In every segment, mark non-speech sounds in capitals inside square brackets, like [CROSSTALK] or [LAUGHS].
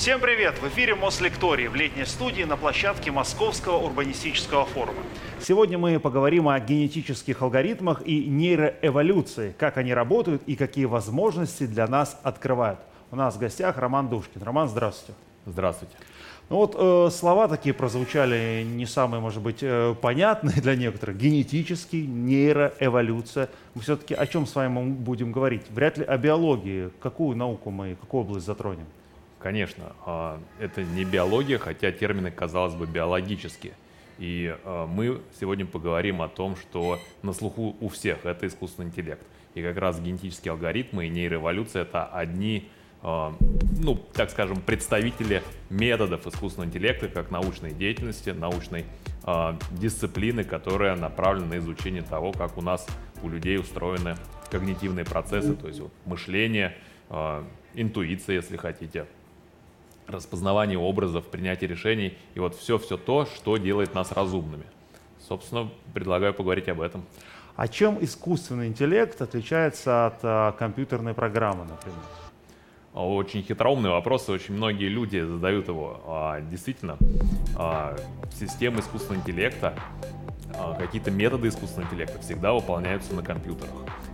Всем привет! В эфире Мослекторий в летней студии на площадке Московского урбанистического форума. Сегодня мы поговорим о генетических алгоритмах и нейроэволюции, как они работают и какие возможности для нас открывают. У нас в гостях Роман Душкин. Роман, здравствуйте. Здравствуйте. Ну вот э, слова такие прозвучали не самые, может быть, э, понятные для некоторых. Генетический, нейроэволюция. Мы все-таки о чем с вами будем говорить? Вряд ли о биологии. Какую науку мы, какую область затронем? Конечно, э, это не биология, хотя термины, казалось бы, биологические. И э, мы сегодня поговорим о том, что на слуху у всех это искусственный интеллект. И как раз генетические алгоритмы и нейроэволюция это одни а, ну, так скажем, представители методов искусственного интеллекта как научной деятельности, научной дисциплины, которая направлена на изучение того, как у нас у людей устроены когнитивные процессы, то есть вот, мышление, интуиция, если хотите, распознавание образов, принятие решений и вот все-все то, что делает нас разумными. Собственно, предлагаю поговорить об этом. А чем искусственный интеллект отличается от а, компьютерной программы, например? Очень хитроумный вопрос, и очень многие люди задают его. А, действительно, а, системы искусственного интеллекта, а, какие-то методы искусственного интеллекта всегда выполняются на компьютерах.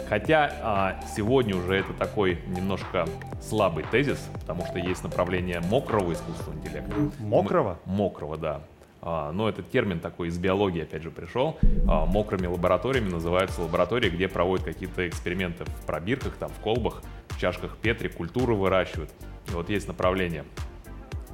Хотя сегодня уже это такой немножко слабый тезис, потому что есть направление мокрого искусственного интеллекта. Мокрого? Мы, мокрого, да. Но этот термин такой из биологии, опять же, пришел. Мокрыми лабораториями называются лаборатории, где проводят какие-то эксперименты в пробирках, там, в колбах, в чашках Петри культуру выращивают. И вот есть направление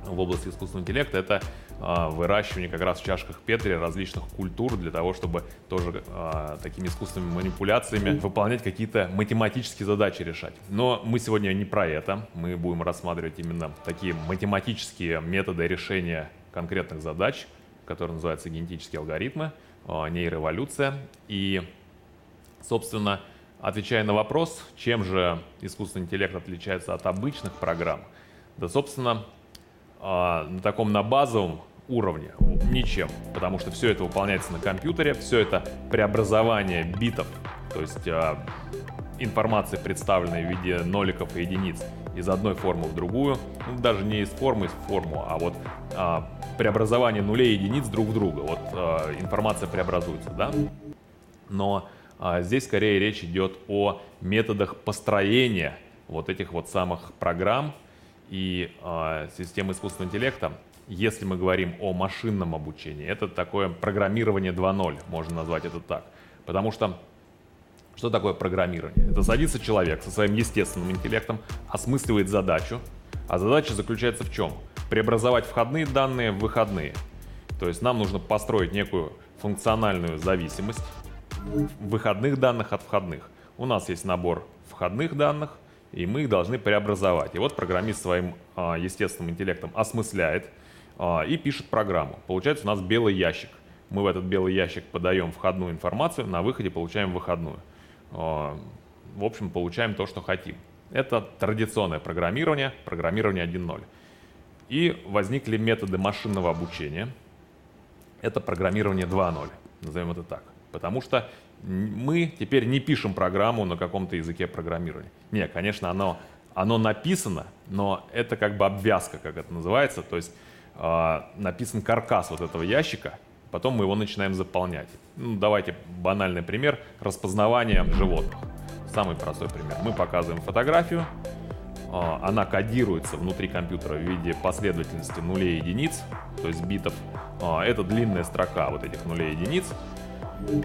в области искусственного интеллекта, это выращивание как раз в чашках Петри различных культур для того, чтобы тоже э, такими искусственными манипуляциями выполнять какие-то математические задачи решать. Но мы сегодня не про это, мы будем рассматривать именно такие математические методы решения конкретных задач, которые называются генетические алгоритмы, э, нейроэволюция. И, собственно, Отвечая на вопрос, чем же искусственный интеллект отличается от обычных программ, да, собственно, а, на таком на базовом уровне ничем, потому что все это выполняется на компьютере, все это преобразование битов, то есть а, информации, представленной в виде ноликов и единиц из одной формы в другую, ну, даже не из формы в форму, а вот а, преобразование нулей и единиц друг в друга, вот а, информация преобразуется, да, но а здесь скорее речь идет о методах построения вот этих вот самых программ и э, систем искусственного интеллекта. Если мы говорим о машинном обучении, это такое программирование 2.0, можно назвать это так. Потому что что такое программирование? Это садится человек со своим естественным интеллектом, осмысливает задачу, а задача заключается в чем? Преобразовать входные данные в выходные. То есть нам нужно построить некую функциональную зависимость выходных данных от входных. У нас есть набор входных данных, и мы их должны преобразовать. И вот программист своим а, естественным интеллектом осмысляет и пишет программу. Получается у нас белый ящик. Мы в этот белый ящик подаем входную информацию, на выходе получаем выходную. А, в общем, получаем то, что хотим. Это традиционное программирование, программирование 1.0. И возникли методы машинного обучения. Это программирование 2.0, назовем это так. Потому что мы теперь не пишем программу на каком-то языке программирования. Не, конечно, оно, оно написано, но это как бы обвязка, как это называется. То есть написан каркас вот этого ящика, потом мы его начинаем заполнять. Ну, давайте банальный пример. Распознавание животных. Самый простой пример. Мы показываем фотографию, э, она кодируется внутри компьютера в виде последовательности нулей и единиц, то есть битов. Э, это длинная строка вот этих нулей и единиц.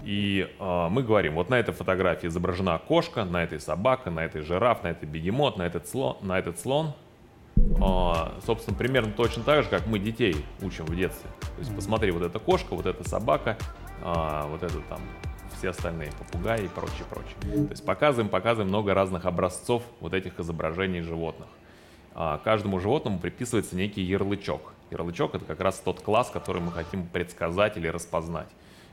И мы говорим, вот на этой фотографии изображена кошка, на этой собака, на этой жираф, на этой бегемот, на этот слон. На этот слон. Э, собственно, примерно точно так же, как мы детей учим в детстве. То есть посмотри, вот эта кошка, вот эта собака, э, вот это там все остальные попугаи и прочее, прочее. То есть показываем, показываем много разных образцов вот этих изображений животных. А каждому животному приписывается некий ярлычок. Ярлычок это как раз тот класс, который мы хотим предсказать или распознать.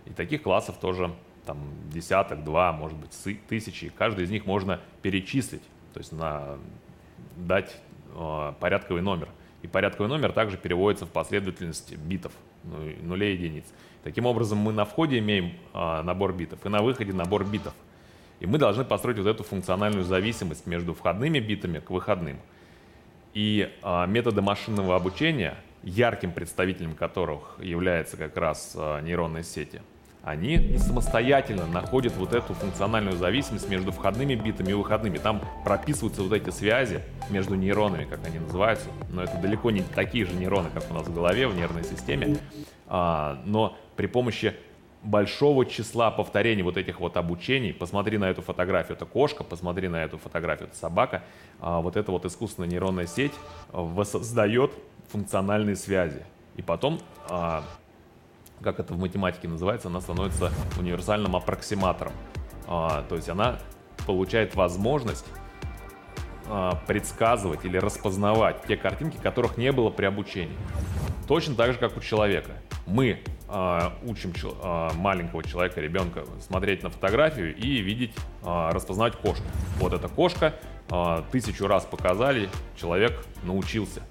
И таких классов тоже там десяток, два, может быть, тысячи. Каждый из них можно перечислить, то есть на, дать порядковый номер. И порядковый номер также переводится в последовательность битов, ну, нулей единиц. Таким образом, мы на входе имеем э, набор битов и на выходе набор битов. И мы должны построить вот эту функциональную зависимость между входными битами к выходным. И а, методы машинного обучения, ярким представителем которых является как раз нейронные сети, они самостоятельно находят вот эту функциональную зависимость между входными битами и выходными. Там прописываются вот эти связи между нейронами, как они называются. Но это далеко не такие же нейроны, как у нас в голове, в нервной системе. А, но при помощи большого числа повторений вот этих вот обучений, посмотри на эту фотографию, это кошка, посмотри на эту фотографию, это собака, а вот эта вот искусственная нейронная сеть воссоздает функциональные связи. И потом, а, как это в математике называется, она становится универсальным аппроксиматором. А, то есть она получает возможность а, предсказывать или распознавать те картинки, которых не было при обучении. Точно так же, как у человека. Мы э, учим э, маленького человека, ребенка смотреть на фотографию и видеть, э, распознавать кошку. Вот эта кошка, э, тысячу раз показали, человек научился.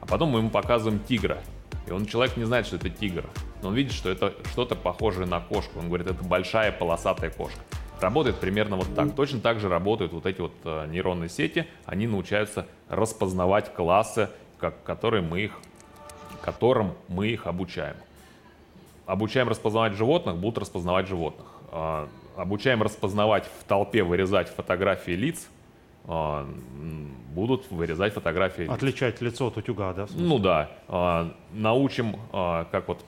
А потом мы ему показываем тигра. И он, человек не знает, что это тигр. Но он видит, что это что-то похожее на кошку. Он говорит, это большая полосатая кошка. Работает примерно вот так. Точно так же работают вот эти вот э, нейронные сети. Они научаются распознавать классы, как, которые мы их которым мы их обучаем. Обучаем распознавать животных, будут распознавать животных. А, обучаем распознавать в толпе, вырезать фотографии лиц, будут вырезать фотографии. Отличать лицо от утюга, да? Ну да. А, научим, как вот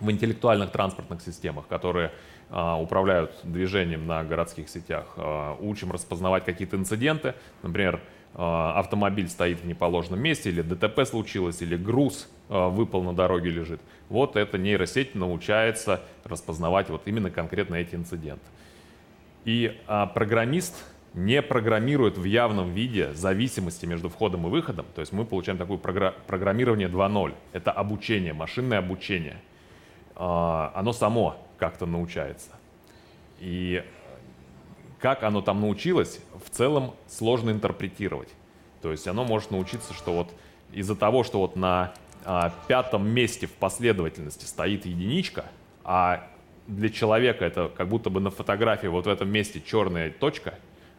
в интеллектуальных транспортных системах, которые управляют движением на городских сетях, учим распознавать какие-то инциденты. Например, автомобиль стоит в неположенном месте, или ДТП случилось, или груз выпал на дороге лежит. Вот эта нейросеть научается распознавать вот именно конкретно эти инциденты. И а, программист не программирует в явном виде зависимости между входом и выходом. То есть мы получаем такое програ- программирование 2.0. Это обучение, машинное обучение. А, оно само как-то научается. И как оно там научилось, в целом сложно интерпретировать. То есть оно может научиться, что вот из-за того, что вот на а, пятом месте в последовательности стоит единичка, а для человека это как будто бы на фотографии вот в этом месте черная точка,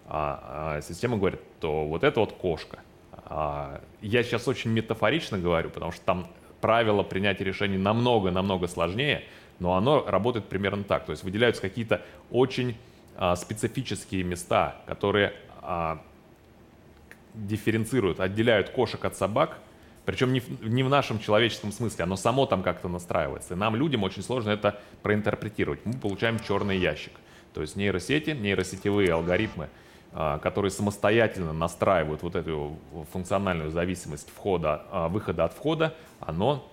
а, а система говорит, то вот это вот кошка. А, я сейчас очень метафорично говорю, потому что там правила принятия решений намного-намного сложнее, но оно работает примерно так. То есть выделяются какие-то очень а, специфические места, которые а, дифференцируют, отделяют кошек от собак – причем не в, не в нашем человеческом смысле, оно само там как-то настраивается. И нам, людям, очень сложно это проинтерпретировать. Мы получаем черный ящик. То есть нейросети, нейросетевые алгоритмы, которые самостоятельно настраивают вот эту функциональную зависимость входа, а, выхода от входа, оно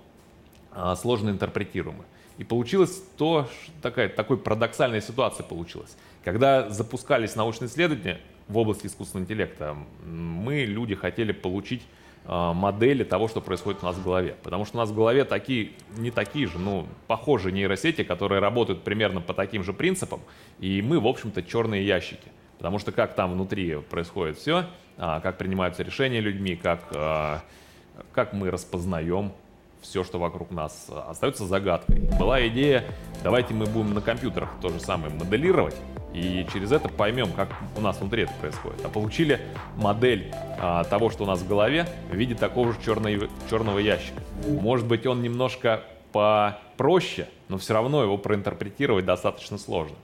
а, сложно интерпретируемо. И получилось то, такая, такой парадоксальная ситуация получилась. Когда запускались научные исследования в области искусственного интеллекта, мы, люди, хотели получить а, модели того, что происходит у нас в голове. Потому что у нас в голове такие, не такие же, ну, похожие нейросети, которые работают примерно по таким же принципам, и мы, в общем-то, черные ящики. Потому что как там внутри происходит все, а, как принимаются решения людьми, как, а, как мы распознаем все, что вокруг нас, остается загадкой. Была идея, давайте мы будем на компьютерах то же самое моделировать, и через это поймем, как у нас внутри это происходит. А получили модель а, того, что у нас в голове, в виде такого же черного, черного ящика. Может быть, он немножко попроще, но все равно его проинтерпретировать достаточно сложно.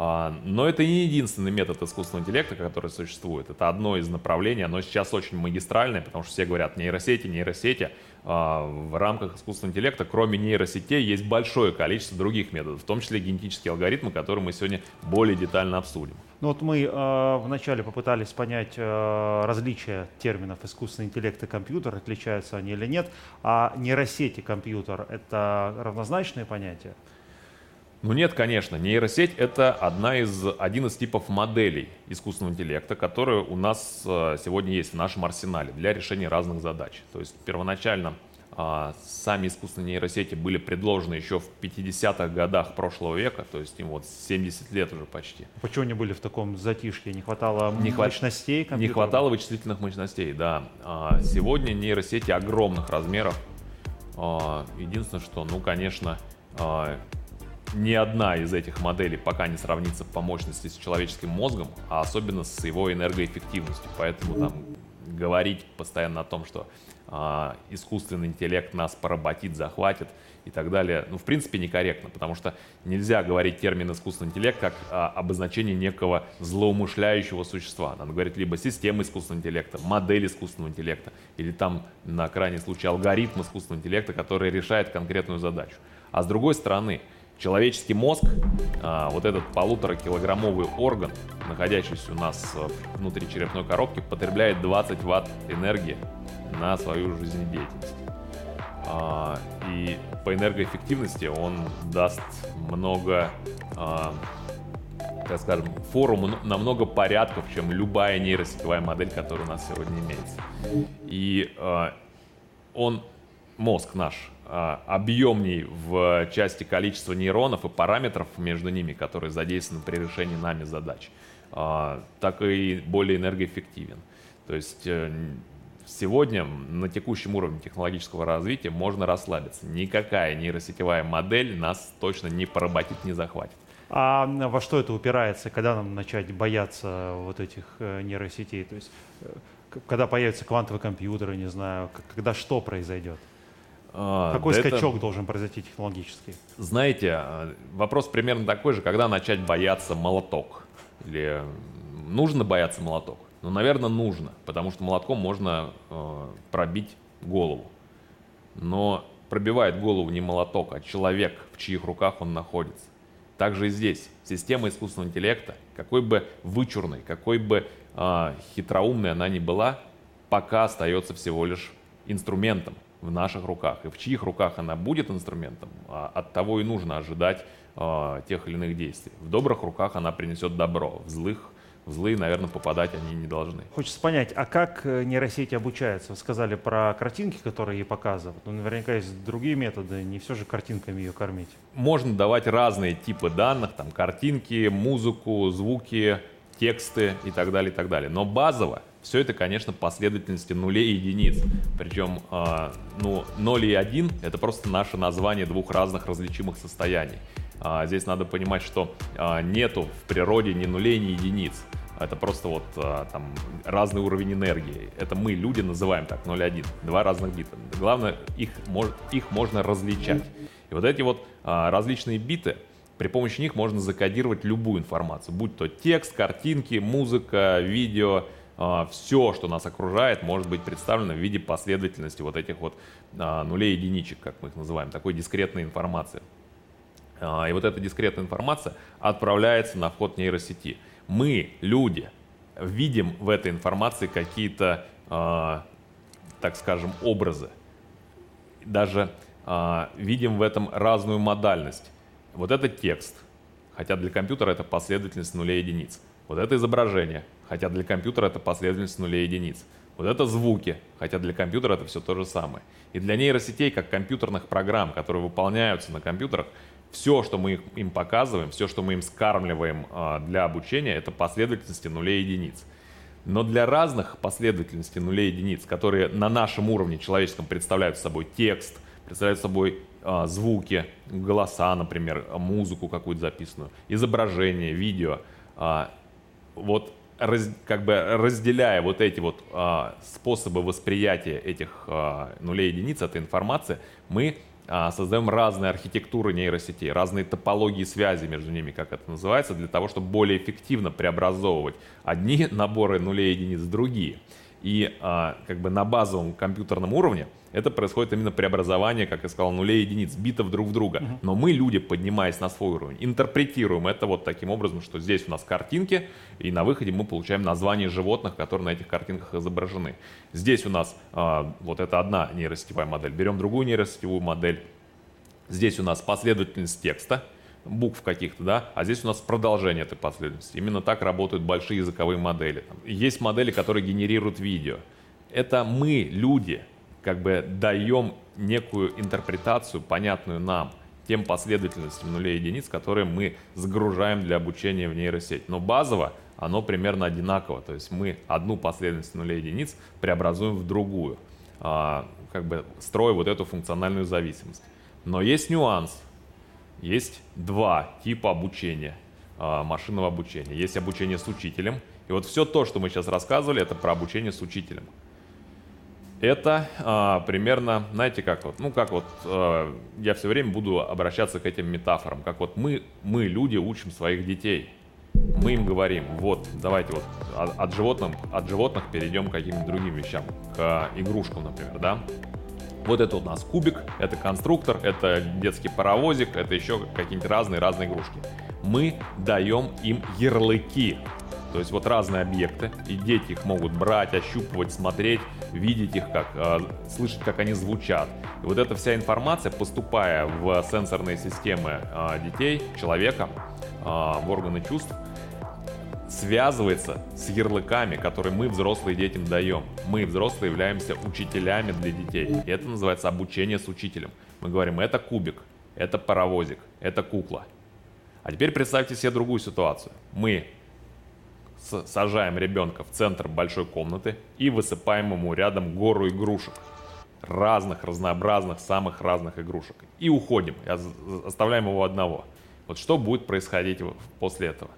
А, но это не единственный метод искусственного интеллекта, который существует. Это одно из направлений, оно сейчас очень магистральное, потому что все говорят нейросети, нейросети. А, в рамках искусственного интеллекта, кроме нейросетей, есть большое количество других методов, в том числе генетические алгоритмы, которые мы сегодня более детально обсудим. Ну вот мы э, вначале попытались понять э, различия терминов искусственный интеллект и компьютер, отличаются они или нет, а нейросети компьютер — это равнозначные понятия? Ну нет, конечно. Нейросеть — это одна из, один из типов моделей искусственного интеллекта, которые у нас э, сегодня есть в нашем арсенале для решения разных задач. То есть первоначально а, сами искусственные нейросети были предложены еще в 50-х годах прошлого века, то есть им вот 70 лет уже почти. Почему они были в таком затишье? Не хватало не мощностей? Компьютера? Не хватало вычислительных мощностей, да. А сегодня нейросети огромных размеров. А, единственное, что, ну, конечно, ни одна из этих моделей пока не сравнится по мощности с человеческим мозгом, а особенно с его энергоэффективностью. Поэтому там говорить постоянно о том, что а, искусственный интеллект нас поработит, захватит и так далее, ну, в принципе, некорректно, потому что нельзя говорить термин искусственный интеллект как а, обозначение некого злоумышляющего существа. Надо говорить либо система искусственного интеллекта, модель искусственного интеллекта, или там, на крайний случай, алгоритм искусственного интеллекта, который решает конкретную задачу. А с другой стороны, человеческий мозг, а, вот этот полуторакилограммовый орган, находящийся у нас внутри черепной коробки, потребляет 20 ватт энергии на свою жизнедеятельность. А, и по энергоэффективности он даст много, а, так скажем, форум на много порядков, чем любая нейросетевая модель, которая у нас сегодня имеется. И он, мозг наш, объемней в части количества нейронов и параметров между ними, которые задействованы при решении нами задач, так и более энергоэффективен. То есть э, Сегодня на текущем уровне технологического развития можно расслабиться. Никакая нейросетевая модель нас точно не поработит, не захватит. А во что это упирается, когда нам начать бояться вот этих э, нейросетей? То есть, э, когда появятся квантовые компьютеры, не знаю, когда что произойдет? А, Какой да скачок это... должен произойти технологически? Знаете, а, вопрос примерно такой же, когда начать бояться молоток? Или нужно бояться молоток? Ну, наверное, нужно, потому что молотком можно э, пробить голову. Но пробивает голову не молоток, а человек, в чьих руках он находится. Также и здесь система искусственного интеллекта, какой бы вычурной, какой бы э, хитроумной она ни была, пока остается всего лишь инструментом в наших руках. И в чьих руках она будет инструментом, а от того и нужно ожидать э, тех или иных действий. В добрых руках она принесет добро, в злых в злые, наверное, попадать они не должны. Хочется понять, а как э, нейросети обучаются? Вы сказали про картинки, которые ей показывают. Ну, наверняка есть другие методы, не все же картинками ее кормить. Можно давать разные типы данных, там картинки, музыку, звуки, тексты и так далее, и так далее. Но базово все это, конечно, последовательности нулей и единиц. Причем, э, ну, 0 и 1 — это просто наше название двух разных различимых состояний. А, здесь надо понимать, что а, нету в природе ни нулей, ни единиц. Это просто вот а, там разный уровень энергии. Это мы, люди, называем так 0,1. Два разных бита. Главное, их, мож, их можно различать. И вот эти вот а, различные биты, при помощи них можно закодировать любую информацию. Будь то текст, картинки, музыка, видео, а, все, что нас окружает, может быть представлено в виде последовательности вот этих вот а, нулей единичек, как мы их называем, такой дискретной информации. А, и вот эта дискретная информация отправляется на вход нейросети мы, люди, видим в этой информации какие-то, так скажем, образы. Даже видим в этом разную модальность. Вот это текст, хотя для компьютера это последовательность нулей единиц. Вот это изображение, хотя для компьютера это последовательность нулей единиц. Вот это звуки, хотя для компьютера это все то же самое. И для нейросетей, как компьютерных программ, которые выполняются на компьютерах, все, что мы им показываем, все, что мы им скармливаем а, для обучения, это последовательности нулей и единиц. Но для разных последовательностей нулей и единиц, которые на нашем уровне человеческом представляют собой текст, представляют собой а, звуки, голоса, например, музыку какую-то записанную, изображение, видео, а, вот раз, как бы разделяя вот эти вот а, способы восприятия этих а, нулей единиц, этой информации, мы а, создаем разные архитектуры нейросетей, разные топологии связи между ними, как это называется, для того, чтобы более эффективно преобразовывать одни [LAUGHS] наборы нулей единиц в другие. И а, как бы на базовом компьютерном уровне это происходит именно преобразование, как я сказал, нулей и единиц, битов друг в друга. Uh-huh. Но мы, люди, поднимаясь на свой уровень, интерпретируем это вот таким образом, что здесь у нас картинки, и на выходе мы получаем названия животных, которые на этих картинках изображены. Здесь у нас а, вот это одна нейросетевая модель. Берем другую нейросетевую модель. Здесь у нас последовательность текста, букв каких-то, да, а здесь у нас продолжение этой последовательности. Именно так работают большие языковые модели. Есть модели, которые генерируют видео. Это мы, люди, как бы даем некую интерпретацию, понятную нам, тем последовательностям нулей и единиц, которые мы загружаем для обучения в нейросеть. Но базово оно примерно одинаково. То есть мы одну последовательность нулей и единиц преобразуем в другую, а, как бы строя вот эту функциональную зависимость. Но есть нюанс. Есть два типа обучения, а, машинного обучения. Есть обучение с учителем И вот все то, что мы сейчас рассказывали, это про обучение с учителем. Это а, примерно, знаете, как вот, ну как вот, а, я все время буду обращаться к этим метафорам, как вот мы, мы люди учим своих детей. Мы им говорим, вот, давайте вот от, от животных, от животных перейдем к каким-нибудь другим вещам, к игрушкам, например, да. Вот это у нас кубик, это конструктор, это детский паровозик, это еще какие-нибудь разные-разные игрушки. Мы даем им ярлыки. То есть вот разные объекты, и дети их могут брать, ощупывать, смотреть, видеть их, как, э, слышать, как они звучат. И вот эта вся информация, поступая в сенсорные системы э, детей, человека, э, в органы чувств, связывается с ярлыками, которые мы, взрослые, детям даем. Мы, взрослые, являемся учителями для детей. И это называется обучение с учителем. Мы говорим, это кубик, это паровозик, это кукла. А теперь представьте себе другую ситуацию. Мы сажаем ребенка в центр большой комнаты и высыпаем ему рядом гору игрушек. Разных, разнообразных, самых разных игрушек. И уходим, оставляем его одного. Вот что будет происходить после этого?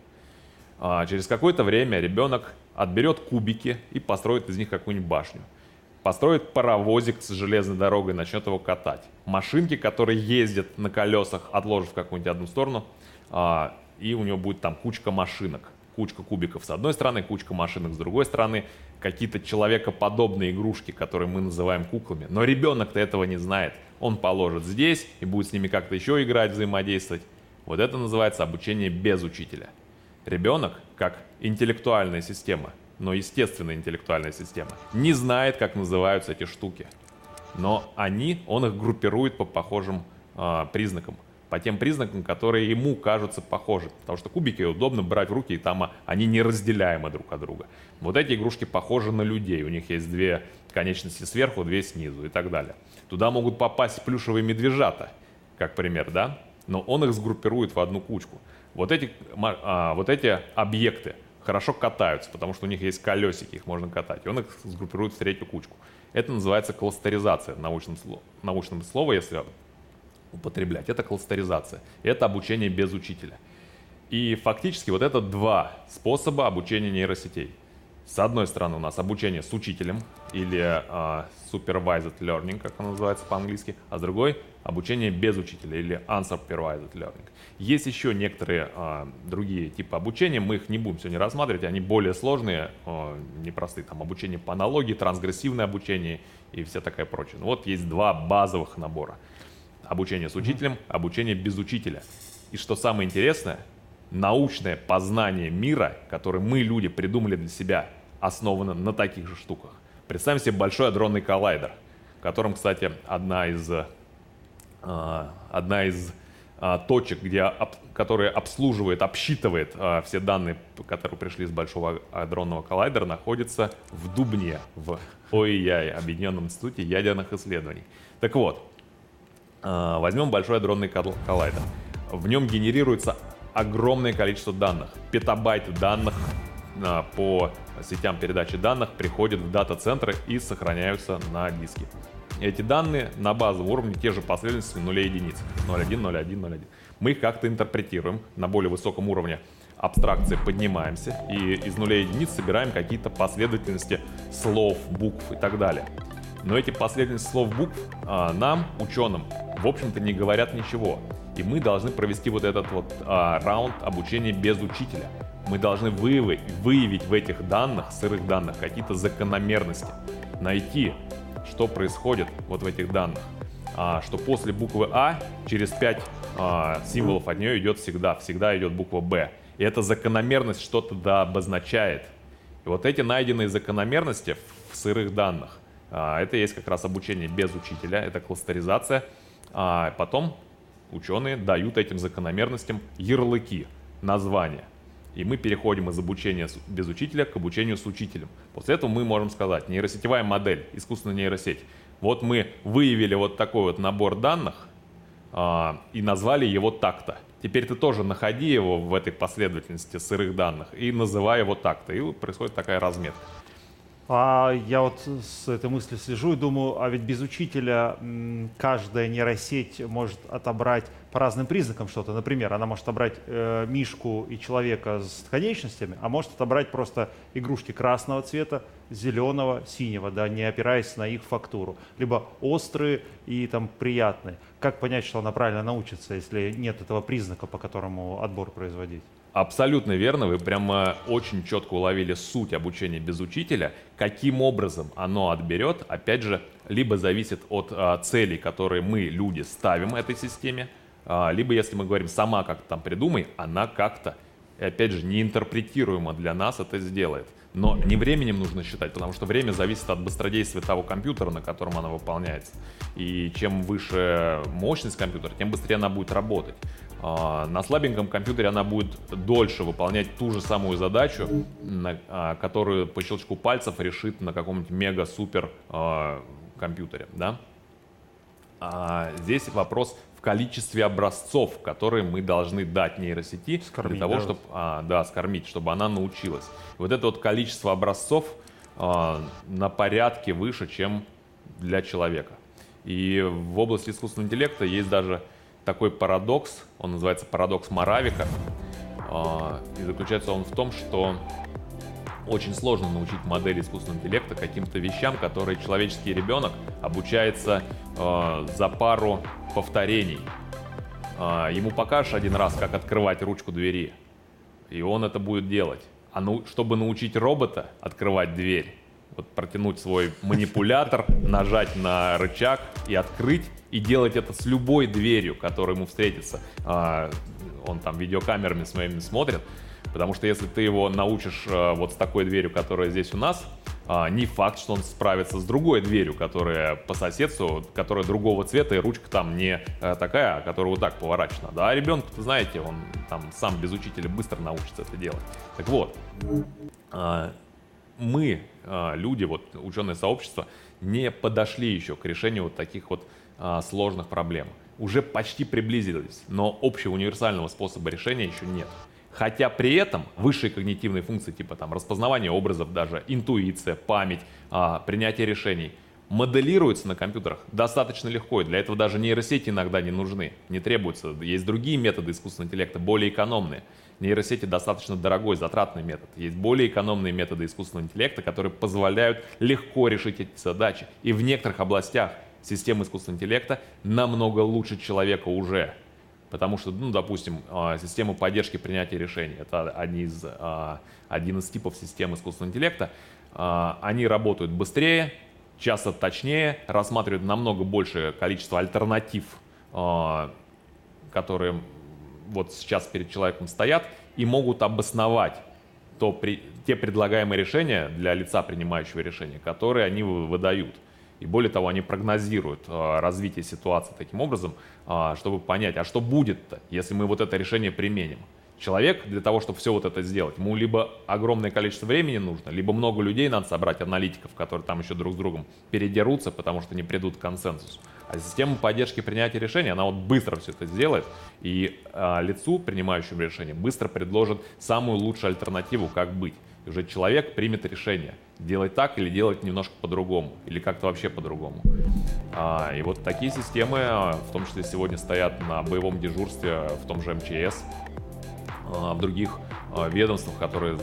А, через какое-то время ребенок отберет кубики и построит из них какую-нибудь башню. Построит паровозик с железной дорогой и начнет его катать. Машинки, которые ездят на колесах, отложив какую-нибудь одну сторону, а, и у него будет там кучка машинок. Кучка кубиков с одной стороны, кучка машинок с другой стороны, какие-то человекоподобные игрушки, которые мы называем куклами. Но ребенок-то этого не знает. Он положит здесь и будет с ними как-то еще играть, взаимодействовать. Вот это называется обучение без учителя. Ребенок, как интеллектуальная система, но естественная интеллектуальная система, не знает, как называются эти штуки. Но они, он их группирует по похожим э, признакам. По тем признакам, которые ему кажутся похожи. Потому что кубики удобно брать в руки, и там они неразделяемы друг от друга. Вот эти игрушки похожи на людей. У них есть две конечности сверху, две снизу и так далее. Туда могут попасть плюшевые медвежата, как пример, да? Но он их сгруппирует в одну кучку. Вот эти, а, вот эти объекты хорошо катаются, потому что у них есть колесики, их можно катать. И он их сгруппирует в третью кучку. Это называется кластеризация, научным, научным словом, если употреблять. Это кластеризация. Это обучение без учителя. И фактически вот это два способа обучения нейросетей. С одной стороны у нас обучение с учителем или uh, supervised learning, как оно называется по-английски, а с другой обучение без учителя или unsupervised learning. Есть еще некоторые а, другие типы обучения, мы их не будем сегодня рассматривать, они более сложные, а, непростые, там обучение по аналогии, трансгрессивное обучение и все такое прочее. Но вот есть два базовых набора. Обучение с учителем, обучение без учителя. И что самое интересное, научное познание мира, которое мы, люди, придумали для себя, основано на таких же штуках. Представим себе большой адронный коллайдер, в котором, кстати, одна из, а, одна из а, точек, где, которые обслуживает, обсчитывает а, все данные, которые пришли из Большого адронного коллайдера, находится в Дубне, в ОИЯ, Объединенном институте ядерных исследований. Так вот, возьмем Большой адронный коллайдер. В нем генерируется огромное количество данных, петабайт данных по сетям передачи данных приходят в дата-центры и сохраняются на диске. Эти данные на базовом уровне те же последовательности нулей единиц. 0,1, 0,1, 0,1. Мы их как-то интерпретируем на более высоком уровне абстракции поднимаемся и из нулей единиц собираем какие-то последовательности слов, букв и так далее. Но эти последовательности слов, букв а, нам, ученым, в общем-то не говорят ничего. И мы должны провести вот этот вот а, раунд обучения без учителя. Мы должны выявить, выявить в этих данных, сырых данных, какие-то закономерности. Найти что происходит вот в этих данных. А, что после буквы А через 5 а, символов от нее идет всегда, всегда идет буква Б. И эта закономерность что-то да обозначает. И вот эти найденные закономерности в сырых данных, это есть как раз обучение без учителя, это кластеризация. А потом ученые дают этим закономерностям ярлыки, названия. И мы переходим из обучения без учителя к обучению с учителем. После этого мы можем сказать, нейросетевая модель, искусственная нейросеть. Вот мы выявили вот такой вот набор данных а, и назвали его так-то. Теперь ты тоже находи его в этой последовательности сырых данных и называй его так-то. И происходит такая разметка. А я вот с этой мыслью слежу и думаю, а ведь без учителя каждая нейросеть может отобрать по разным признакам что-то. Например, она может отобрать э, мишку и человека с конечностями, а может отобрать просто игрушки красного цвета, зеленого, синего, да, не опираясь на их фактуру. Либо острые и там приятные. Как понять, что она правильно научится, если нет этого признака, по которому отбор производить? Абсолютно верно, вы прямо очень четко уловили суть обучения без учителя. Каким образом оно отберет, опять же, либо зависит от а, целей, которые мы, люди, ставим этой системе, а, либо, если мы говорим, сама как-то там придумай, она как-то, опять же, неинтерпретируемо для нас это сделает. Но не временем нужно считать, потому что время зависит от быстродействия того компьютера, на котором она выполняется. И чем выше мощность компьютера, тем быстрее она будет работать. А, на слабеньком компьютере она будет дольше выполнять ту же самую задачу, а, которую по щелчку пальцев решит на каком-нибудь мега-супер а, компьютере. Да? А здесь вопрос в количестве образцов, которые мы должны дать нейросети скормить, для того, да? чтобы а, да, скормить, чтобы она научилась. Вот это вот количество образцов а, на порядке выше, чем для человека. И в области искусственного интеллекта есть даже такой парадокс, он называется парадокс Моравика. А, и заключается он в том, что очень сложно научить модель искусственного интеллекта каким-то вещам, которые человеческий ребенок обучается э, за пару повторений. Э, ему покажешь один раз, как открывать ручку двери, и он это будет делать. А ну, чтобы научить робота открывать дверь, вот протянуть свой манипулятор, нажать на рычаг и открыть, и делать это с любой дверью, которая ему встретится. Э, он там видеокамерами своими смотрит, Потому что если ты его научишь э, вот с такой дверью, которая здесь у нас, э, не факт, что он справится с другой дверью, которая по соседству, которая другого цвета, и ручка там не э, такая, а которая вот так поворачивана. Да, ребенку, знаете, он там сам без учителя быстро научится это делать. Так вот, мы, люди, вот ученое сообщество, не подошли еще к решению вот таких вот э, сложных проблем. Уже почти приблизились, но общего универсального способа решения еще нет. Хотя при этом высшие когнитивные функции, типа там распознавание образов, даже интуиция, память, а, принятие решений, моделируются на компьютерах достаточно легко. И для этого даже нейросети иногда не нужны, не требуются. Есть другие методы искусственного интеллекта, более экономные. Нейросети достаточно дорогой, затратный метод. Есть более экономные методы искусственного интеллекта, которые позволяют легко решить эти задачи. И в некоторых областях системы искусственного интеллекта намного лучше человека уже. Потому что, ну, допустим, а, система поддержки принятия решений, это один из, а, один из типов систем искусственного интеллекта, а, они работают быстрее, часто точнее, рассматривают намного большее количество альтернатив, которые вот сейчас перед человеком стоят, и могут обосновать то, те предлагаемые решения для лица, принимающего решения, которые они выдают. И более того, они прогнозируют а, развитие ситуации таким образом, а, чтобы понять, а что будет-то, если мы вот это решение применим. Человек для того, чтобы все вот это сделать, ему либо огромное количество времени нужно, либо много людей надо собрать, аналитиков, которые там еще друг с другом передерутся, потому что не придут к консенсусу. А система поддержки принятия решений, она вот быстро все это сделает, и а, лицу, принимающему решение, быстро предложит самую лучшую альтернативу, как быть. И уже человек примет решение – делать так или делать немножко по-другому, или как-то вообще по-другому. А, и вот такие системы, а, в том числе сегодня стоят на боевом дежурстве в том же МЧС, а, в других а, ведомствах, которые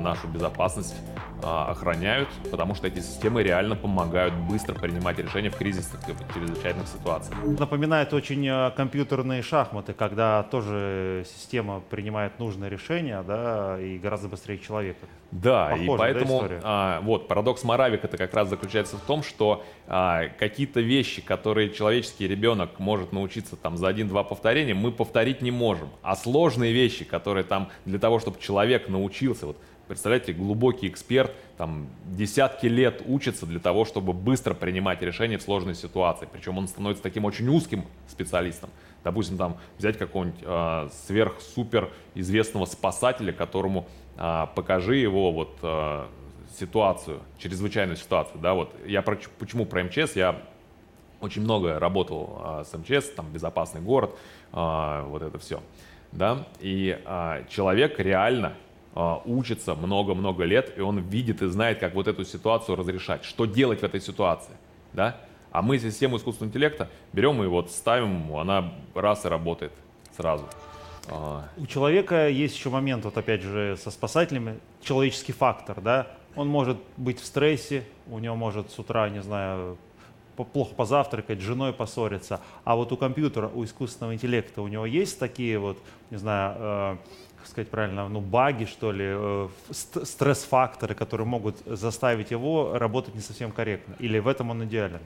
нашу безопасность охраняют, потому что эти системы реально помогают быстро принимать решения в кризисных и чрезвычайных ситуациях. Напоминает очень э, компьютерные шахматы, когда тоже система принимает нужное решение, да, и гораздо быстрее человека. Да, Похоже, и поэтому да, а, вот парадокс Моравик это как раз заключается в том, что а, какие-то вещи, которые человеческий ребенок может научиться там за один-два повторения, мы повторить не можем, а сложные вещи, которые там для того, чтобы человек научился, вот Представляете, глубокий эксперт, там, десятки лет учится для того, чтобы быстро принимать решения в сложной ситуации. Причем он становится таким очень узким специалистом. Допустим, там, взять какого-нибудь э, сверх-супер известного спасателя, которому э, покажи его вот э, ситуацию, чрезвычайную ситуацию. Да, вот. Я про, почему про МЧС? Я очень много работал э, с МЧС, там, безопасный город, э, вот это все. Да? И э, человек реально а, учится много-много лет, и он видит и знает, как вот эту ситуацию разрешать, что делать в этой ситуации, да? А мы систему искусственного интеллекта берем и вот ставим, она раз и работает сразу. А. У человека есть еще момент, вот опять же, со спасателями, человеческий фактор, да? Он может быть в стрессе, у него может с утра, не знаю, плохо позавтракать, с женой поссориться. А вот у компьютера, у искусственного интеллекта, у него есть такие вот, не знаю, э, как сказать правильно, ну, баги, что ли, э, стресс-факторы, которые могут заставить его работать не совсем корректно? Или в этом он идеален?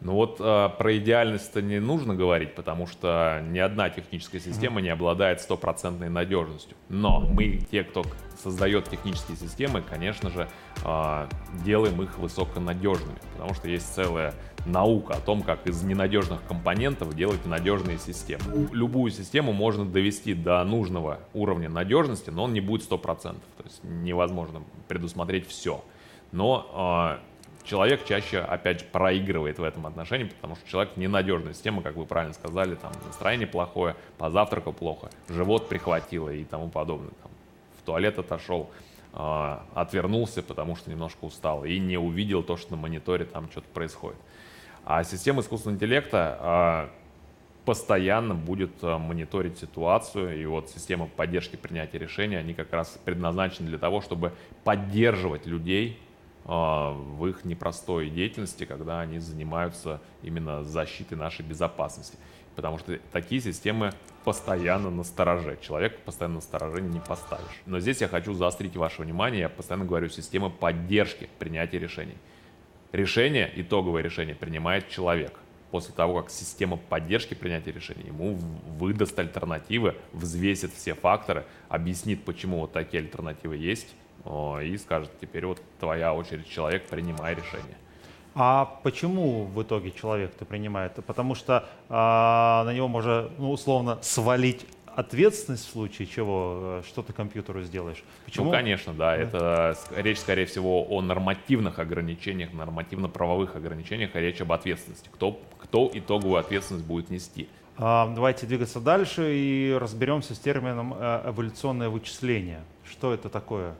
Ну вот э, про идеальность-то не нужно говорить, потому что ни одна техническая система не обладает стопроцентной надежностью. Но мы, те, кто создает технические системы, конечно же, э, делаем их высоконадежными, потому что есть целая наука о том, как из ненадежных компонентов делать надежные системы. Любую систему можно довести до нужного уровня надежности, но он не будет 100%. То есть невозможно предусмотреть все. Но э, человек чаще, опять же, проигрывает в этом отношении, потому что человек ненадежная система, как вы правильно сказали, там настроение плохое, позавтракал плохо, живот прихватило и тому подобное. Там, в туалет отошел, э, отвернулся, потому что немножко устал и не увидел то, что на мониторе там что-то происходит. А система искусственного интеллекта э, постоянно будет э, мониторить ситуацию, и вот система поддержки принятия решений, они как раз предназначены для того, чтобы поддерживать людей а, в их непростой деятельности, когда они занимаются именно защитой нашей безопасности. Потому что такие системы постоянно на стороже. Человек постоянно на стороже не поставишь. Но здесь я хочу заострить ваше внимание, я постоянно говорю, системы поддержки принятия решений. Решение, итоговое решение принимает человек. После того, как система поддержки принятия решений ему выдаст альтернативы, взвесит все факторы, объяснит, почему вот такие альтернативы есть, и скажет, теперь вот твоя очередь, человек, принимай решение. А почему в итоге человек-то принимает? Потому что а, на него можно, ну, условно, свалить ответственность в случае чего, э, что ты компьютеру сделаешь. Почему? Ну, конечно, да. Это речь, скорее всего, о нормативных ограничениях, нормативно-правовых ограничениях, а речь об ответственности. Кто, кто итоговую ответственность будет нести. А, давайте двигаться дальше и разберемся с термином э, эволюционное вычисление. Что это такое?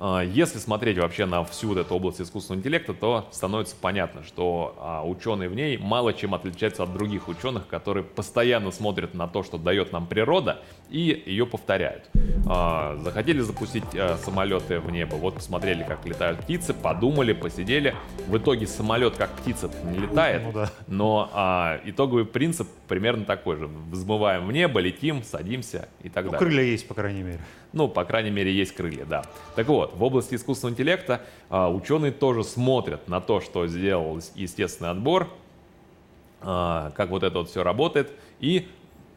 А, если смотреть вообще на всю вот эту область искусственного интеллекта, то становится понятно, что а, ученые в ней мало чем отличаются от других ученых, которые постоянно смотрят на то, что дает нам природа, и ее повторяют. А, захотели запустить самолеты в небо, вот посмотрели, как летают птицы, подумали, посидели. В итоге самолет как птица не летает, ну, да. но итоговый принцип примерно такой же. Взмываем в небо, летим, садимся и так ну, далее. Крылья есть, по крайней мере. Ну, по крайней мере, есть крылья, да. Так вот, в области искусственного интеллекта а, ученые тоже смотрят на то, что сделал естественный отбор, а, как вот это вот все работает, и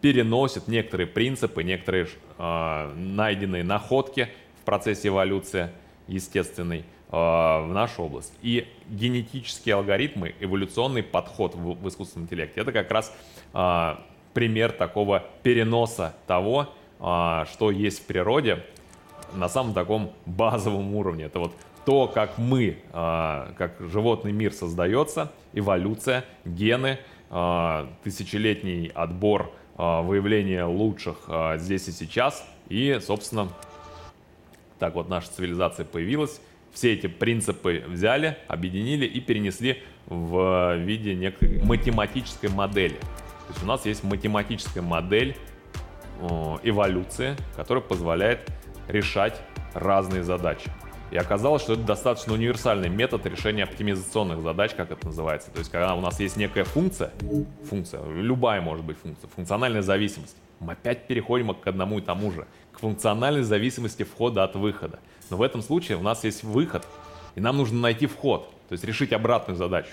переносят некоторые принципы, некоторые а, найденные находки в процессе эволюции естественной а, в нашу область. И генетические алгоритмы, эволюционный подход в, в искусственном интеллекте, это как раз а, пример такого переноса того, что есть в природе на самом таком базовом уровне. Это вот то, как мы, а, как животный мир создается, эволюция, гены, а, тысячелетний отбор, выявление лучших здесь и сейчас. И, собственно, так вот наша цивилизация появилась. Все эти принципы взяли, объединили и перенесли в виде некой математической модели. То есть у нас есть математическая модель эволюция, которая позволяет решать разные задачи. И оказалось, что это достаточно универсальный метод решения оптимизационных задач, как это называется. То есть, когда у нас есть некая функция, функция, любая может быть функция, функциональная зависимость, мы опять переходим к одному и тому же, к функциональной зависимости входа от выхода. Но в этом случае у нас есть выход, и нам нужно найти вход, то есть решить обратную задачу.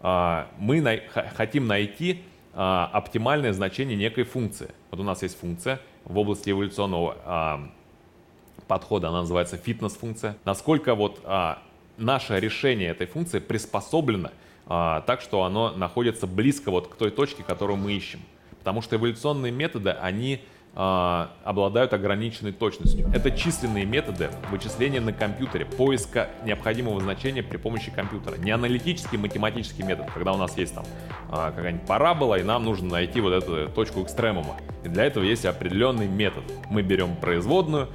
А, мы хотим найти а, оптимальное значение некой функции. Вот у нас есть функция в области эволюционного а, подхода, она называется фитнес-функция. Насколько вот а, наше решение этой функции приспособлено а, так, что оно находится близко вот к той точке, которую мы ищем. Потому что эволюционные методы, они обладают ограниченной точностью. Это численные методы вычисления на компьютере, поиска необходимого значения при помощи компьютера. Не аналитический математический метод, когда у нас есть там э, какая-нибудь парабола, и нам нужно найти вот эту точку экстремума. И для этого есть определенный метод. Мы берем производную,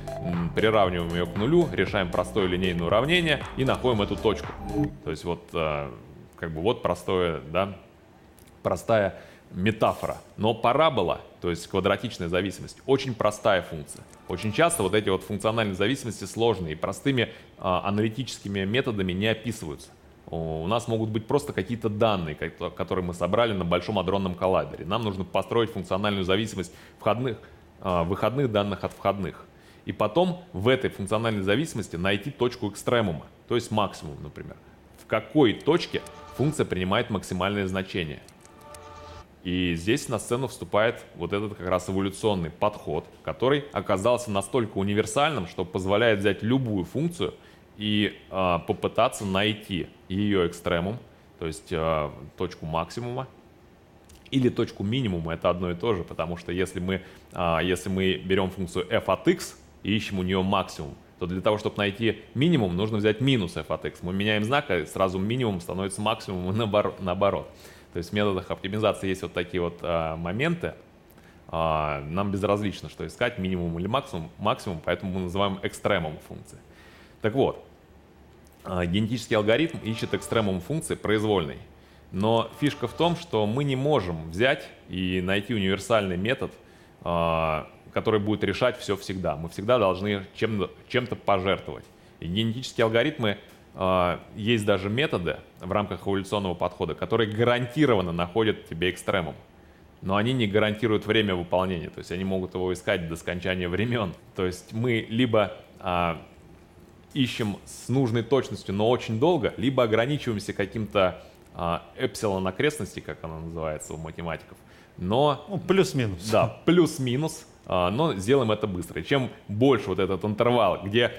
приравниваем ее к нулю, решаем простое линейное уравнение и находим эту точку. То есть вот э, как бы вот простое, да, простая метафора. Но парабола, то есть квадратичная зависимость, очень простая функция. Очень часто вот эти вот функциональные зависимости сложные и простыми а, аналитическими методами не описываются. У нас могут быть просто какие-то данные, которые мы собрали на большом адронном коллайдере. Нам нужно построить функциональную зависимость входных, а, выходных данных от входных. И потом в этой функциональной зависимости найти точку экстремума, то есть максимум, например. В какой точке функция принимает максимальное значение. И здесь на сцену вступает вот этот как раз эволюционный подход, который оказался настолько универсальным, что позволяет взять любую функцию и э, попытаться найти ее экстремум, то есть э, точку максимума, или точку минимума, это одно и то же, потому что если мы, э, если мы берем функцию f от x и ищем у нее максимум, то для того, чтобы найти минимум, нужно взять минус f от x. Мы меняем знак, и сразу минимум становится максимум и наоборот. То есть в методах оптимизации есть вот такие вот а, моменты. А, нам безразлично, что искать, минимум или максимум, максимум, поэтому мы называем экстремум функции. Так вот, а, генетический алгоритм ищет экстремум функции произвольной. Но фишка в том, что мы не можем взять и найти универсальный метод, а, который будет решать все всегда. Мы всегда должны чем-то чем пожертвовать. И генетические алгоритмы есть даже методы в рамках эволюционного подхода, которые гарантированно находят тебе экстремум. Но они не гарантируют время выполнения, то есть они могут его искать до скончания времен. То есть мы либо а, ищем с нужной точностью, но очень долго, либо ограничиваемся каким-то а, эпсилон окрестности, как она называется у математиков. Но... Ну, плюс-минус. Да, плюс-минус, а, но сделаем это быстро. чем больше вот этот интервал, где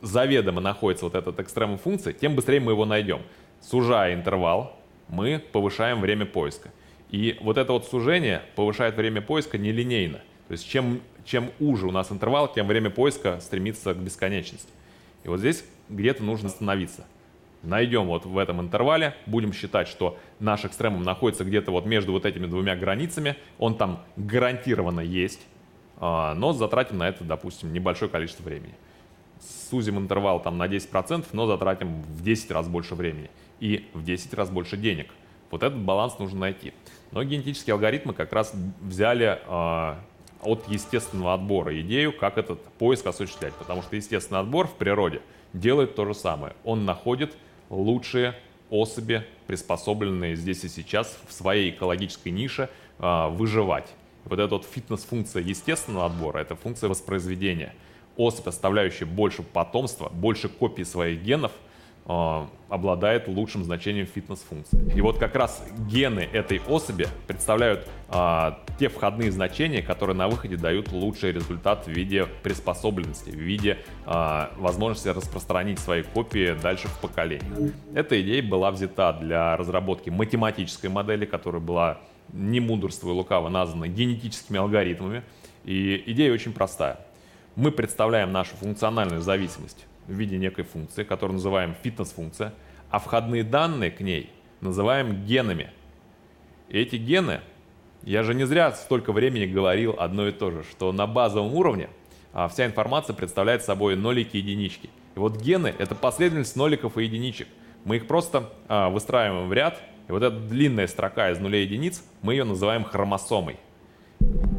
заведомо находится вот этот экстремум функции, тем быстрее мы его найдем. Сужая интервал, мы повышаем время поиска. И вот это вот сужение повышает время поиска нелинейно. То есть чем, чем уже у нас интервал, тем время поиска стремится к бесконечности. И вот здесь где-то нужно остановиться. Найдем вот в этом интервале, будем считать, что наш экстремум находится где-то вот между вот этими двумя границами, он там гарантированно есть, а, но затратим на это, допустим, небольшое количество времени сузим интервал там на 10%, но затратим в 10 раз больше времени и в 10 раз больше денег. Вот этот баланс нужно найти. Но генетические алгоритмы как раз взяли э, от естественного отбора идею, как этот поиск осуществлять. Потому что естественный отбор в природе делает то же самое. Он находит лучшие особи, приспособленные здесь и сейчас в своей экологической нише э, выживать. Вот эта вот фитнес-функция естественного отбора, это функция воспроизведения – особь, оставляющая больше потомства, больше копий своих генов, э, обладает лучшим значением фитнес-функции. И вот как раз гены этой особи представляют э, те входные значения, которые на выходе дают лучший результат в виде приспособленности, в виде э, возможности распространить свои копии дальше в поколение. Эта идея была взята для разработки математической модели, которая была не мудрство и лукаво названа генетическими алгоритмами. И идея очень простая мы представляем нашу функциональную зависимость в виде некой функции, которую называем фитнес-функция, а входные данные к ней называем генами. И эти гены, я же не зря столько времени говорил одно и то же, что на базовом уровне а, вся информация представляет собой нолики и единички. И вот гены — это последовательность ноликов и единичек. Мы их просто а, выстраиваем в ряд, и вот эта длинная строка из нулей и единиц, мы ее называем хромосомой.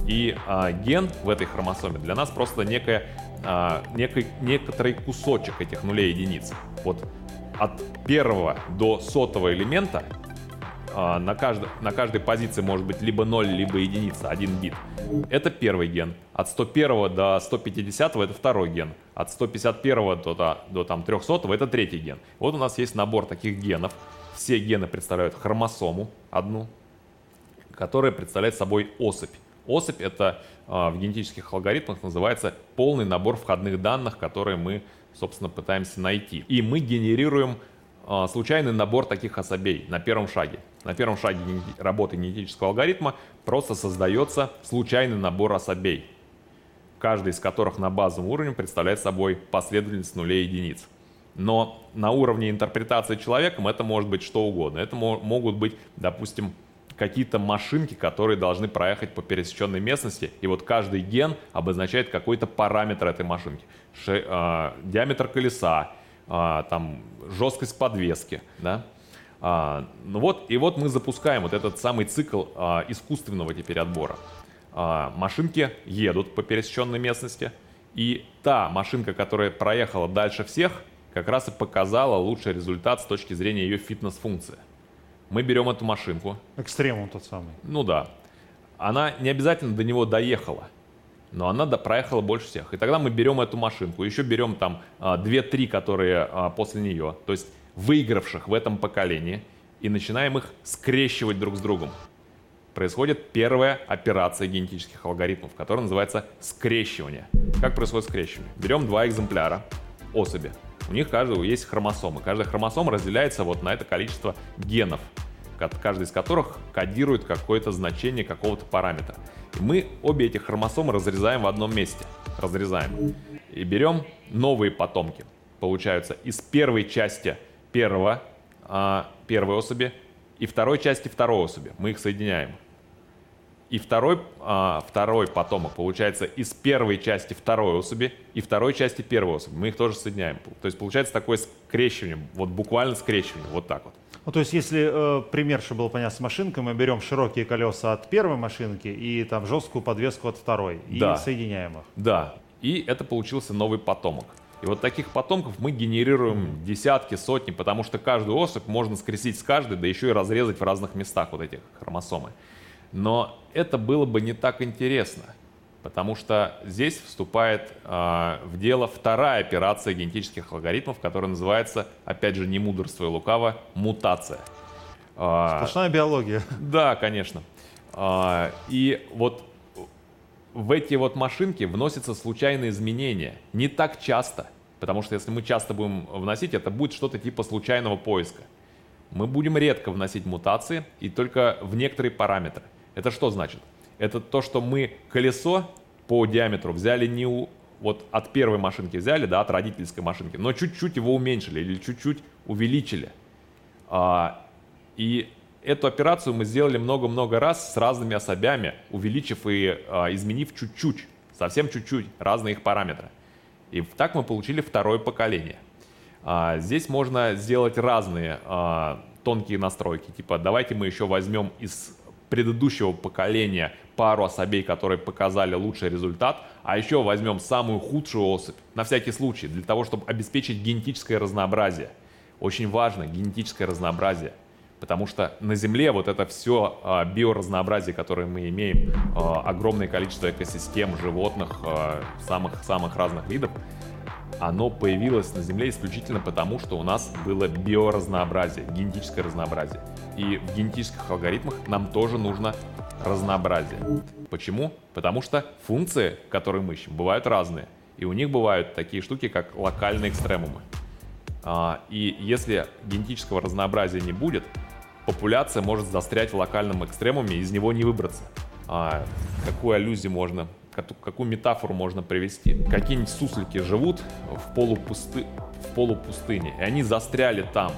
И а, ген в этой хромосоме для нас просто некая, а, некий, некоторый кусочек этих нулей единиц. Вот от первого до сотого элемента а, на, каждой, на каждой позиции может быть либо 0, либо единица, один бит. Это первый ген. От 101 до 150 это второй ген. От 151 до, до, до там, 300 это третий ген. Вот у нас есть набор таких генов. Все гены представляют хромосому одну, которая представляет собой особь. Особь — это а, в генетических алгоритмах называется полный набор входных данных, которые мы, собственно, пытаемся найти. И мы генерируем а, случайный набор таких особей на первом шаге. На первом шаге работы генетического алгоритма просто создается случайный набор особей. каждый из которых на базовом уровне представляет собой последовательность нулей и единиц. Но на уровне интерпретации человеком это может быть что угодно. Это могут быть, допустим, какие-то машинки, которые должны проехать по пересеченной местности, и вот каждый ген обозначает какой-то параметр этой машинки. Ше, э, диаметр колеса, э, там, жесткость подвески, да. А, ну вот, и вот мы запускаем вот этот самый цикл а, искусственного теперь отбора. А, машинки едут по пересеченной местности, и та машинка, которая проехала дальше всех, как раз и показала лучший результат с точки зрения ее фитнес-функции. Мы берем эту машинку. Экстремум тот самый. Ну да. Она не обязательно до него доехала, но она до, проехала больше всех. И тогда мы берем эту машинку, еще берем там 2-3, а, которые а, после нее, то есть выигравших в этом поколении, и начинаем их скрещивать друг с другом. Происходит первая операция генетических алгоритмов, которая называется скрещивание. Как происходит скрещивание? Берем два экземпляра особи, у них каждого есть хромосомы. Каждая хромосома разделяется вот на это количество генов, каждый из которых кодирует какое-то значение какого-то параметра. И мы обе эти хромосомы разрезаем в одном месте. Разрезаем. И берем новые потомки. Получаются из первой части первого, а, первой особи и второй части второй особи. Мы их соединяем. И второй, а, второй потомок получается из первой части второй особи и второй части первой особи. Мы их тоже соединяем. То есть получается такое скрещивание, вот буквально скрещивание, вот так вот. Ну, то есть, если э, пример, чтобы было понятно, с машинкой, мы берем широкие колеса от первой машинки и там жесткую подвеску от второй и да. соединяем их. Да, и это получился новый потомок. И вот таких потомков мы генерируем десятки, сотни, потому что каждую особь можно скрестить с каждой, да еще и разрезать в разных местах вот этих хромосомы. Но это было бы не так интересно, потому что здесь вступает э, в дело вторая операция генетических алгоритмов, которая называется, опять же, не мудрство и лукаво, мутация. А, Сплошная биология. Да, конечно. Э, и вот в эти вот машинки вносятся случайные изменения. Не так часто, потому что если мы часто будем вносить, это будет что-то типа случайного поиска. Мы будем редко вносить мутации и только в некоторые параметры. Это что значит? Это то, что мы колесо по диаметру взяли не у, вот от первой машинки взяли, да, от родительской машинки, но чуть-чуть его уменьшили или чуть-чуть увеличили. А, и эту операцию мы сделали много-много раз с разными особями, увеличив и а, изменив чуть-чуть, совсем чуть-чуть разные их параметры. И так мы получили второе поколение. А, здесь можно сделать разные а, тонкие настройки, типа давайте мы еще возьмем из предыдущего поколения пару особей, которые показали лучший результат, а еще возьмем самую худшую особь, на всякий случай, для того, чтобы обеспечить генетическое разнообразие. Очень важно генетическое разнообразие, потому что на Земле вот это все а, биоразнообразие, которое мы имеем, а, огромное количество экосистем, животных, самых-самых разных видов, оно появилось на Земле исключительно потому, что у нас было биоразнообразие, генетическое разнообразие. И в генетических алгоритмах нам тоже нужно разнообразие. Почему? Потому что функции, которые мы ищем, бывают разные. И у них бывают такие штуки, как локальные экстремумы. А, и если генетического разнообразия не будет, популяция может застрять в локальном экстремуме и из него не выбраться. А, какую аллюзию можно какую метафору можно привести? Какие-нибудь суслики живут в, полупусты, в полупустыне, и они застряли там.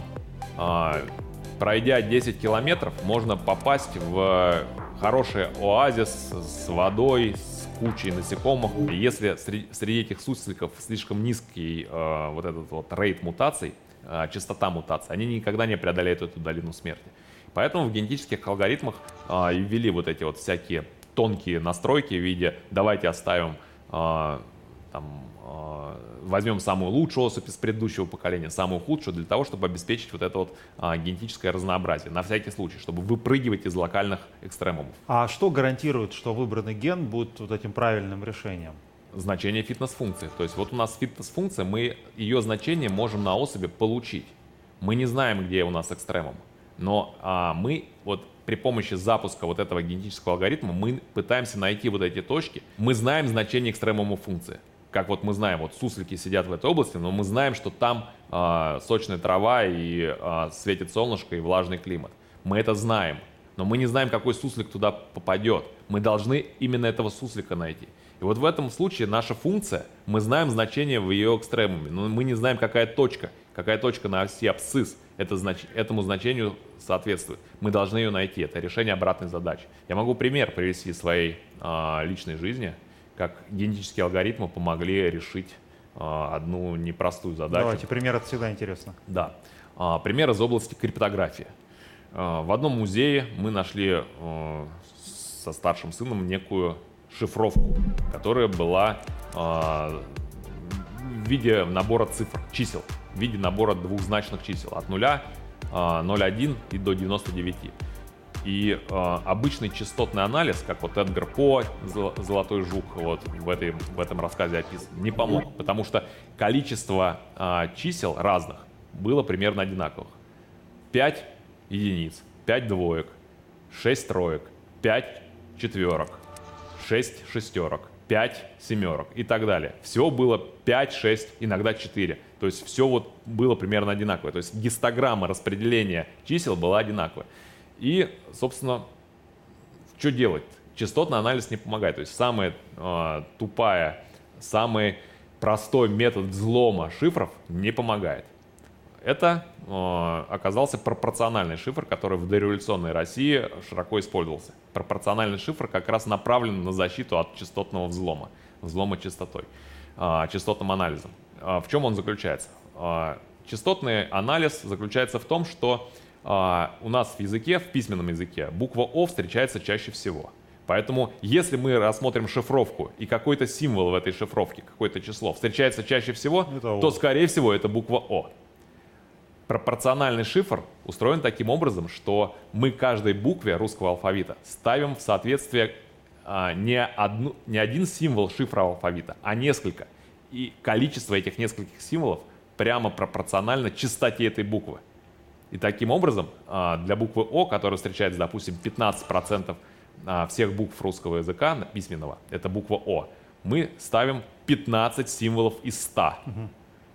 Пройдя 10 километров, можно попасть в хороший оазис с водой, с кучей насекомых. Если среди, среди этих сусликов слишком низкий э, вот этот вот рейд мутаций, э, частота мутаций, они никогда не преодолеют эту долину смерти. Поэтому в генетических алгоритмах э, ввели вот эти вот всякие тонкие настройки в виде давайте оставим э, там, возьмем самую лучшую особь из предыдущего поколения, самую худшую, для того, чтобы обеспечить вот это вот э, генетическое разнообразие, на всякий случай, чтобы выпрыгивать из локальных экстремумов. А что гарантирует, что выбранный ген будет вот этим правильным решением? Значение фитнес-функции. То есть вот у нас фитнес-функция, мы ее значение можем на особи получить. Мы не знаем, где у нас экстремум. Но а, мы вот при помощи запуска вот этого генетического алгоритма мы пытаемся найти вот эти точки. Мы знаем значение экстремума функции. Как вот мы знаем, вот суслики сидят в этой области, но мы знаем, что там э, сочная трава и э, светит солнышко и влажный климат. Мы это знаем, но мы не знаем, какой суслик туда попадет. Мы должны именно этого суслика найти. И вот в этом случае наша функция, мы знаем значение в ее экстремуме, но мы не знаем, какая точка, какая точка на оси абсцисс это знач... этому значению соответствует. Мы должны ее найти. Это решение обратной задачи. Я могу пример привести своей э, личной жизни, как генетические алгоритмы помогли решить э, одну непростую задачу. Давайте, пример всегда интересно. Да. Э, пример из области криптографии. Э, в одном музее мы нашли со старшим сыном некую шифровку, которая была в виде набора цифр, чисел, в виде набора двухзначных чисел от 0, э, 0,1 и до 99. И э, обычный частотный анализ, как вот Эдгар По, Золотой жук, вот в, этой, в этом рассказе описан, не помог, потому что количество э, чисел разных было примерно одинаковых. 5 единиц, 5 двоек, 6 троек, 5 четверок, 6 шестерок, 5 семерок и так далее. Всего было 5, 6, иногда 4. То есть все вот было примерно одинаковое. То есть гистограмма распределения чисел была одинаковая. И, собственно, что делать? Частотный анализ не помогает. То есть самая э, тупая, самый простой метод взлома шифров не помогает. Это э, оказался пропорциональный шифр, который в дореволюционной России широко использовался. Пропорциональный шифр как раз направлен на защиту от частотного взлома, взлома частотой, э, частотным анализом. Э, в чем он заключается? Э, частотный анализ заключается в том, что у нас в языке, в письменном языке, буква О встречается чаще всего. Поэтому, если мы рассмотрим шифровку и какой-то символ в этой шифровке, какое-то число встречается чаще всего, то, скорее всего, это буква О. Пропорциональный шифр устроен таким образом, что мы каждой букве русского алфавита ставим в соответствие а, не, одну, не один символ шифра алфавита, а несколько. И количество этих нескольких символов прямо пропорционально частоте этой буквы. И таким образом а, для буквы О, которая встречается, допустим, 15% а, всех букв русского языка письменного, это буква О, мы ставим 15 символов из 100. Угу.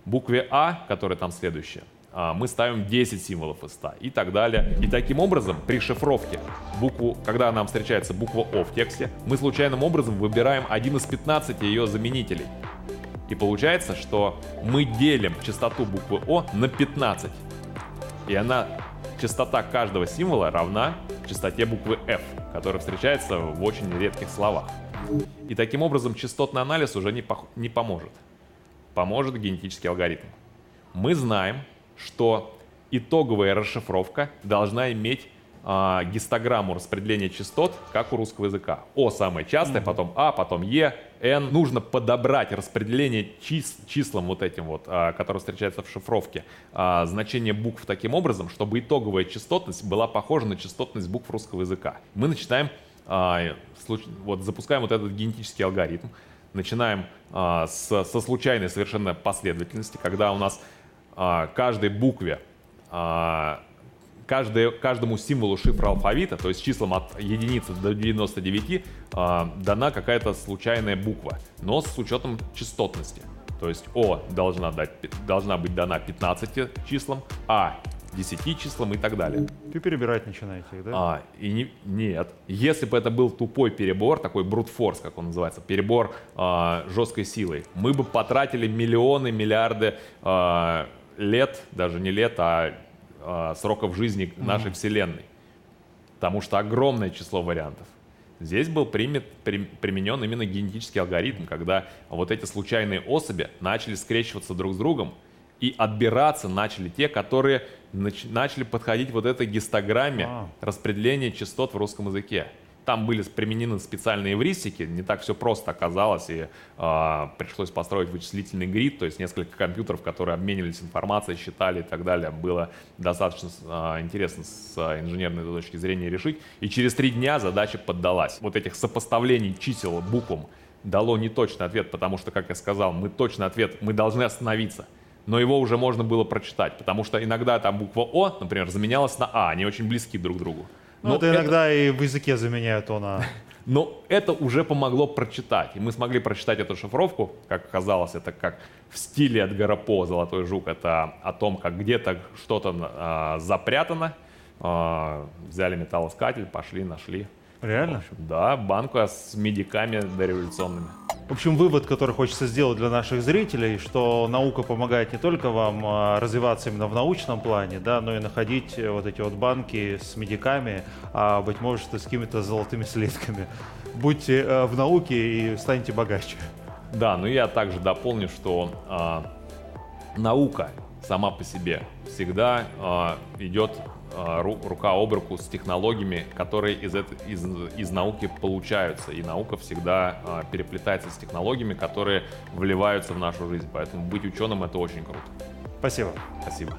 Букве А, которая там следующая, а, мы ставим 10 символов из 100 и так далее. И таким образом при шифровке, букву, когда нам встречается буква О в тексте, мы случайным образом выбираем один из 15 ее заменителей. И получается, что мы делим частоту буквы О на 15. И она, частота каждого символа равна частоте буквы F, которая встречается в очень редких словах. И таким образом частотный анализ уже не, по не поможет. Поможет генетический алгоритм. Мы знаем, что итоговая расшифровка должна иметь э, гистограмму распределения частот, как у русского языка. О самое частое, mm-hmm. потом А, потом Е, Н. Нужно подобрать распределение чис, числам вот этим вот, э, которые встречаются в шифровке, э, значение букв таким образом, чтобы итоговая частотность была похожа на частотность букв русского языка. Мы начинаем, э, случ... вот запускаем вот этот генетический алгоритм, начинаем э, с, со случайной совершенно последовательности, когда у нас а, каждой букве, а, каждой, каждому символу шифра алфавита, то есть числам от единицы до 99, а, дана какая-то случайная буква, но с учетом частотности. То есть О должна, дать, должна быть дана 15 числам, А 10 числам и так далее. Ты перебирать начинаете да? А, и не, нет. Если бы это был тупой перебор, такой брутфорс, как он называется, перебор а, жесткой силой, мы бы потратили миллионы, миллиарды а, лет, даже не лет, а, а сроков жизни нашей mm-hmm. Вселенной. Потому что огромное число вариантов. Здесь был примет, при, применен именно генетический алгоритм, когда вот эти случайные особи начали скрещиваться друг с другом, и отбираться начали те, которые нач, начали подходить вот этой гистограмме а. распределения частот в русском языке. Там были применены специальные эвристики, не так все просто оказалось, и э, пришлось построить вычислительный грид, то есть несколько компьютеров, которые обменивались информацией, считали и так далее. Было достаточно э, интересно с инженерной точки зрения решить. И через три дня задача поддалась. Вот этих сопоставлений чисел буквам дало неточный ответ, потому что, как я сказал, мы точный ответ, мы должны остановиться но его уже можно было прочитать, потому что иногда там буква О, например, заменялась на А, они очень близки друг к другу. Ну, это иногда и в языке заменяют он, а... [LAUGHS] Но это уже помогло прочитать. И мы смогли прочитать эту шифровку, как оказалось, это как в стиле Эдгара По «Золотой жук». Это о том, как где-то что-то э, запрятано. Э, взяли металлоискатель, пошли, нашли. Реально? Общем, да, банку с медиками дореволюционными. В общем, вывод, который хочется сделать для наших зрителей, что наука помогает не только вам а, развиваться именно в научном плане, да, но и находить э, вот эти вот банки с медиками, а быть может и с какими-то золотыми слитками. Будьте э, в науке и станьте богаче. Да, но я также дополню, что э, наука сама по себе всегда э, идет рука об руку с технологиями, которые из, из, из науки получаются. И наука всегда э, переплетается с технологиями, которые вливаются в нашу жизнь. Поэтому быть ученым это очень круто. Спасибо. Спасибо.